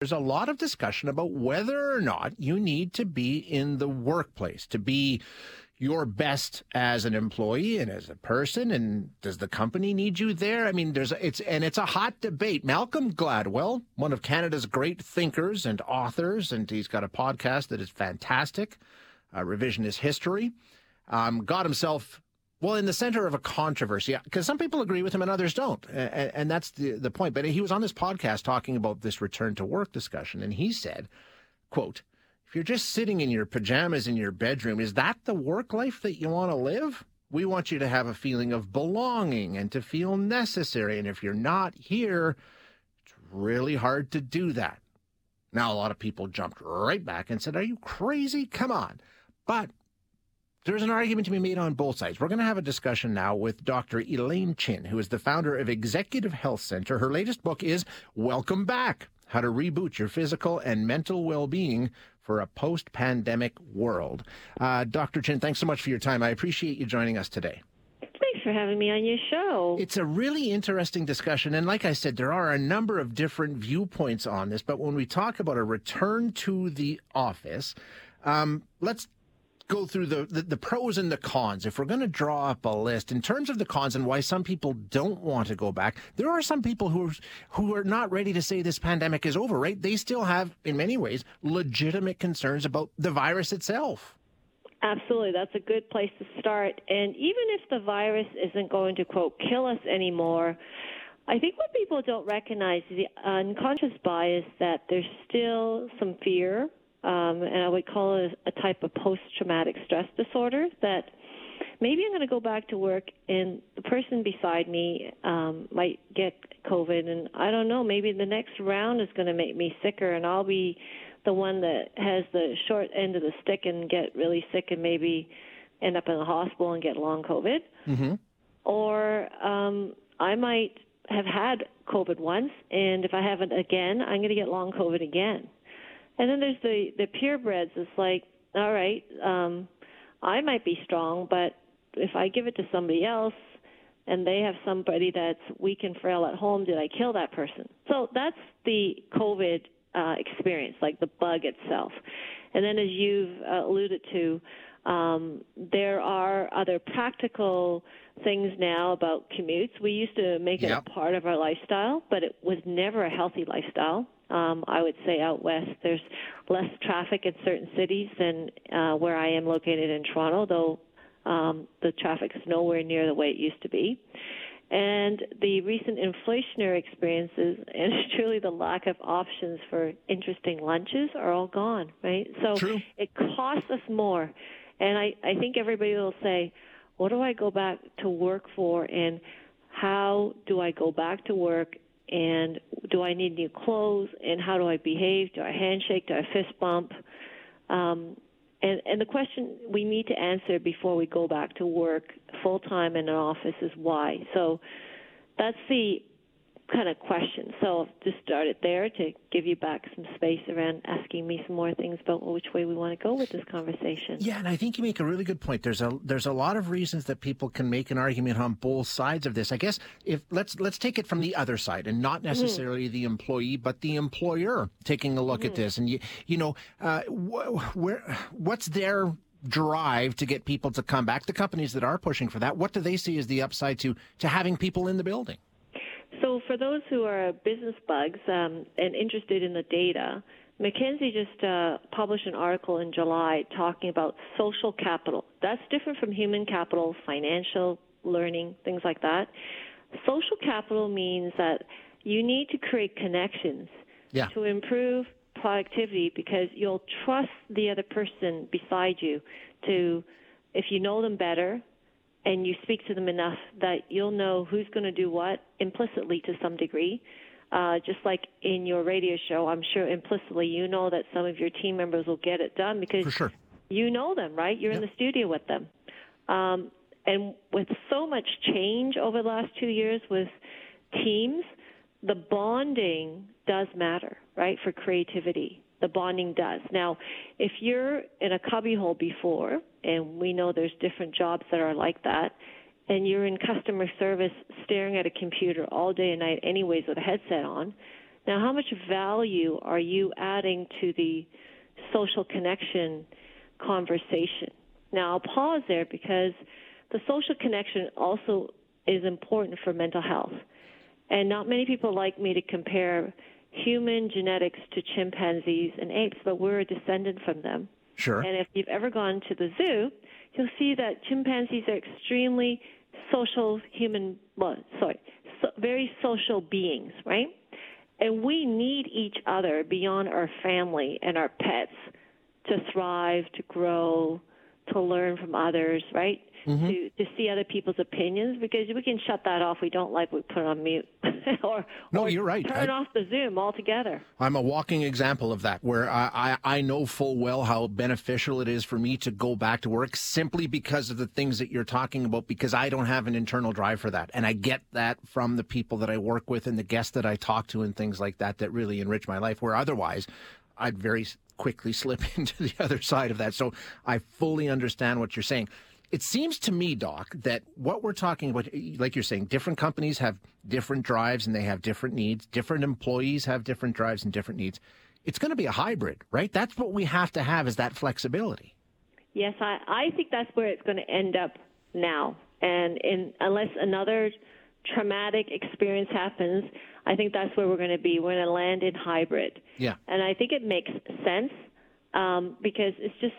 there's a lot of discussion about whether or not you need to be in the workplace to be your best as an employee and as a person and does the company need you there? I mean there's a, it's and it's a hot debate. Malcolm gladwell one of canada's great thinkers and authors and he's got a podcast that is fantastic uh, revisionist history um, got himself well in the center of a controversy because some people agree with him and others don't and, and that's the, the point but he was on this podcast talking about this return to work discussion and he said quote if you're just sitting in your pajamas in your bedroom, is that the work life that you want to live? We want you to have a feeling of belonging and to feel necessary. And if you're not here, it's really hard to do that. Now, a lot of people jumped right back and said, Are you crazy? Come on. But there's an argument to be made on both sides. We're going to have a discussion now with Dr. Elaine Chin, who is the founder of Executive Health Center. Her latest book is Welcome Back How to Reboot Your Physical and Mental Well Being for a post pandemic world. Uh, Dr. Chin, thanks so much for your time. I appreciate you joining us today. Thanks for having me on your show. It's a really interesting discussion. And like I said, there are a number of different viewpoints on this. But when we talk about a return to the office, um, let's go through the, the, the, pros and the cons. If we're going to draw up a list in terms of the cons and why some people don't want to go back, there are some people who who are not ready to say this pandemic is over, right? They still have, in many ways, legitimate concerns about the virus itself. Absolutely. That's a good place to start. And even if the virus isn't going to, quote, kill us anymore, I think what people don't recognize is the unconscious bias that there's still some fear um, and I would call it a type of post-traumatic stress disorder that maybe I'm going to go back to work and the person beside me um, might get COVID, and I don't know, maybe the next round is going to make me sicker, and I'll be the one that has the short end of the stick and get really sick and maybe end up in the hospital and get long COVID. Mm-hmm. Or um, I might have had COVID once, and if I haven't again, I'm going to get long COVID again. And then there's the the purebreds. It's like, all right, um, I might be strong, but if I give it to somebody else and they have somebody that's weak and frail at home, did I kill that person? So that's the COVID uh, experience, like the bug itself. And then, as you've uh, alluded to, um, there are other practical things now about commutes. We used to make it yep. a part of our lifestyle, but it was never a healthy lifestyle. Um, I would say out west, there's less traffic in certain cities than uh, where I am located in Toronto, though um, the traffic is nowhere near the way it used to be. And the recent inflationary experiences and truly the lack of options for interesting lunches are all gone, right? So True. it costs us more. And I, I think everybody will say, what do I go back to work for? And how do I go back to work and do I need new clothes and how do I behave? Do I handshake? Do I fist bump? Um, and, and the question we need to answer before we go back to work full time in an office is why. So that's the kind of question. So I'll just start it there to give you back some space around asking me some more things about which way we want to go with this conversation. Yeah, and I think you make a really good point. There's a there's a lot of reasons that people can make an argument on both sides of this. I guess if let's let's take it from the other side and not mm-hmm. necessarily mm-hmm. the employee but the employer taking a look mm-hmm. at this and you you know uh, wh- where what's their drive to get people to come back the companies that are pushing for that what do they see as the upside to to having people in the building so, for those who are business bugs um, and interested in the data, McKinsey just uh, published an article in July talking about social capital. That's different from human capital, financial, learning, things like that. Social capital means that you need to create connections yeah. to improve productivity because you'll trust the other person beside you to, if you know them better, and you speak to them enough that you'll know who's going to do what implicitly to some degree. Uh, just like in your radio show, I'm sure implicitly you know that some of your team members will get it done because sure. you know them, right? You're yep. in the studio with them. Um, and with so much change over the last two years with teams, the bonding does matter, right, for creativity the bonding does. Now, if you're in a cubbyhole before, and we know there's different jobs that are like that, and you're in customer service staring at a computer all day and night anyways with a headset on, Now, how much value are you adding to the social connection conversation? Now, I'll pause there because the social connection also is important for mental health. And not many people like me to compare human genetics to chimpanzees and apes, but we're a descendant from them. Sure. And if you've ever gone to the zoo, you'll see that chimpanzees are extremely social human, well, sorry, so, very social beings, right? And we need each other beyond our family and our pets to thrive, to grow, to learn from others, right? Mm-hmm. To to see other people's opinions because we can shut that off. We don't like we put on mute, or no, or you're right. Turn I, off the Zoom altogether. I'm a walking example of that, where I, I I know full well how beneficial it is for me to go back to work simply because of the things that you're talking about. Because I don't have an internal drive for that, and I get that from the people that I work with and the guests that I talk to and things like that that really enrich my life. Where otherwise, I'd very quickly slip into the other side of that. So I fully understand what you're saying. It seems to me, Doc, that what we're talking about, like you're saying, different companies have different drives and they have different needs. Different employees have different drives and different needs. It's going to be a hybrid, right? That's what we have to have is that flexibility. Yes, I, I think that's where it's going to end up now. And in, unless another traumatic experience happens, I think that's where we're going to be. We're going to land in hybrid. Yeah. And I think it makes sense um, because it's just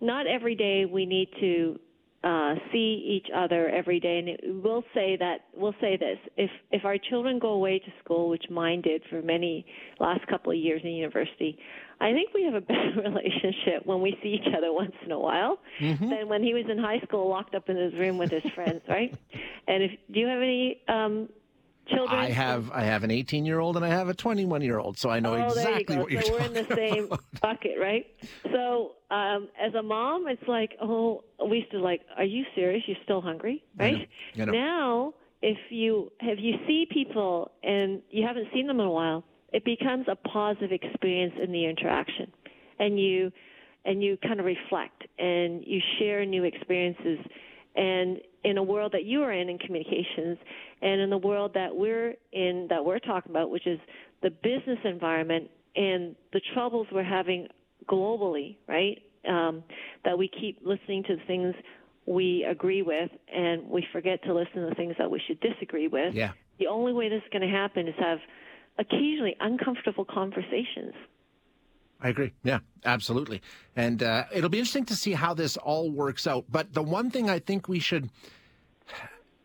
not every day we need to uh, see each other every day. And it, we'll say that we'll say this: if if our children go away to school, which mine did for many last couple of years in university, I think we have a better relationship when we see each other once in a while mm-hmm. than when he was in high school, locked up in his room with his friends, right? And if do you have any um, children? I have I have an 18 year old and I have a 21 year old, so I know oh, exactly what you're so talking we're in the same about. bucket, right? So um, as a mom, it's like, oh, we used to like, are you serious? You're still hungry, right? I know. I know. Now, if you if you see people and you haven't seen them in a while, it becomes a positive experience in the interaction, and you and you kind of reflect and you share new experiences and in a world that you are in in communications and in the world that we're in that we're talking about which is the business environment and the troubles we're having globally right? Um, that we keep listening to the things we agree with and we forget to listen to the things that we should disagree with. Yeah. the only way this is going to happen is have occasionally uncomfortable conversations I agree. Yeah, absolutely. And uh, it'll be interesting to see how this all works out. But the one thing I think we should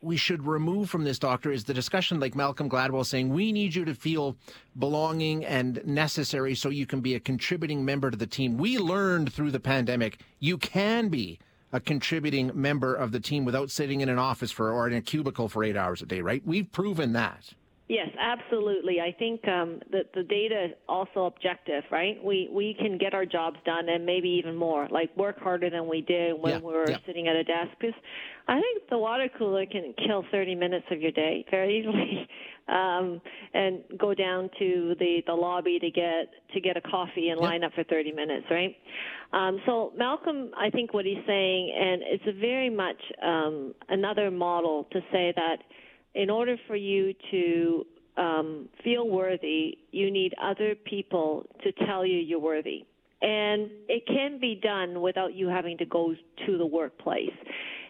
we should remove from this doctor is the discussion like Malcolm Gladwell saying we need you to feel belonging and necessary so you can be a contributing member to the team. We learned through the pandemic you can be a contributing member of the team without sitting in an office for or in a cubicle for 8 hours a day, right? We've proven that. Yes, absolutely. I think um, that the data is also objective, right? We we can get our jobs done and maybe even more, like work harder than we did when yeah, we were yeah. sitting at a desk. Because I think the water cooler can kill 30 minutes of your day very easily, um, and go down to the the lobby to get to get a coffee and yeah. line up for 30 minutes, right? Um, so Malcolm, I think what he's saying, and it's a very much um, another model to say that in order for you to um, feel worthy, you need other people to tell you you're worthy. And it can be done without you having to go to the workplace.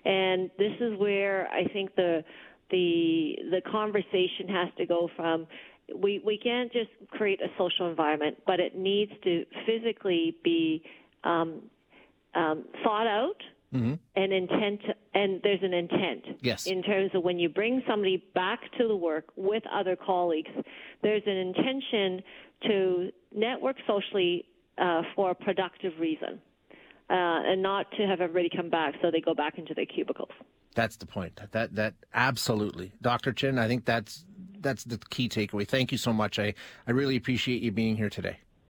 And this is where I think the the the conversation has to go from we we can't just create a social environment, but it needs to physically be um, um, thought out mm-hmm. and intent and there's an intent. Yes. in terms of when you bring somebody back to the work with other colleagues there's an intention to network socially uh, for a productive reason uh, and not to have everybody come back so they go back into their cubicles. That's the point. That that absolutely. Dr chin i think that's that's the key takeaway. Thank you so much. I i really appreciate you being here today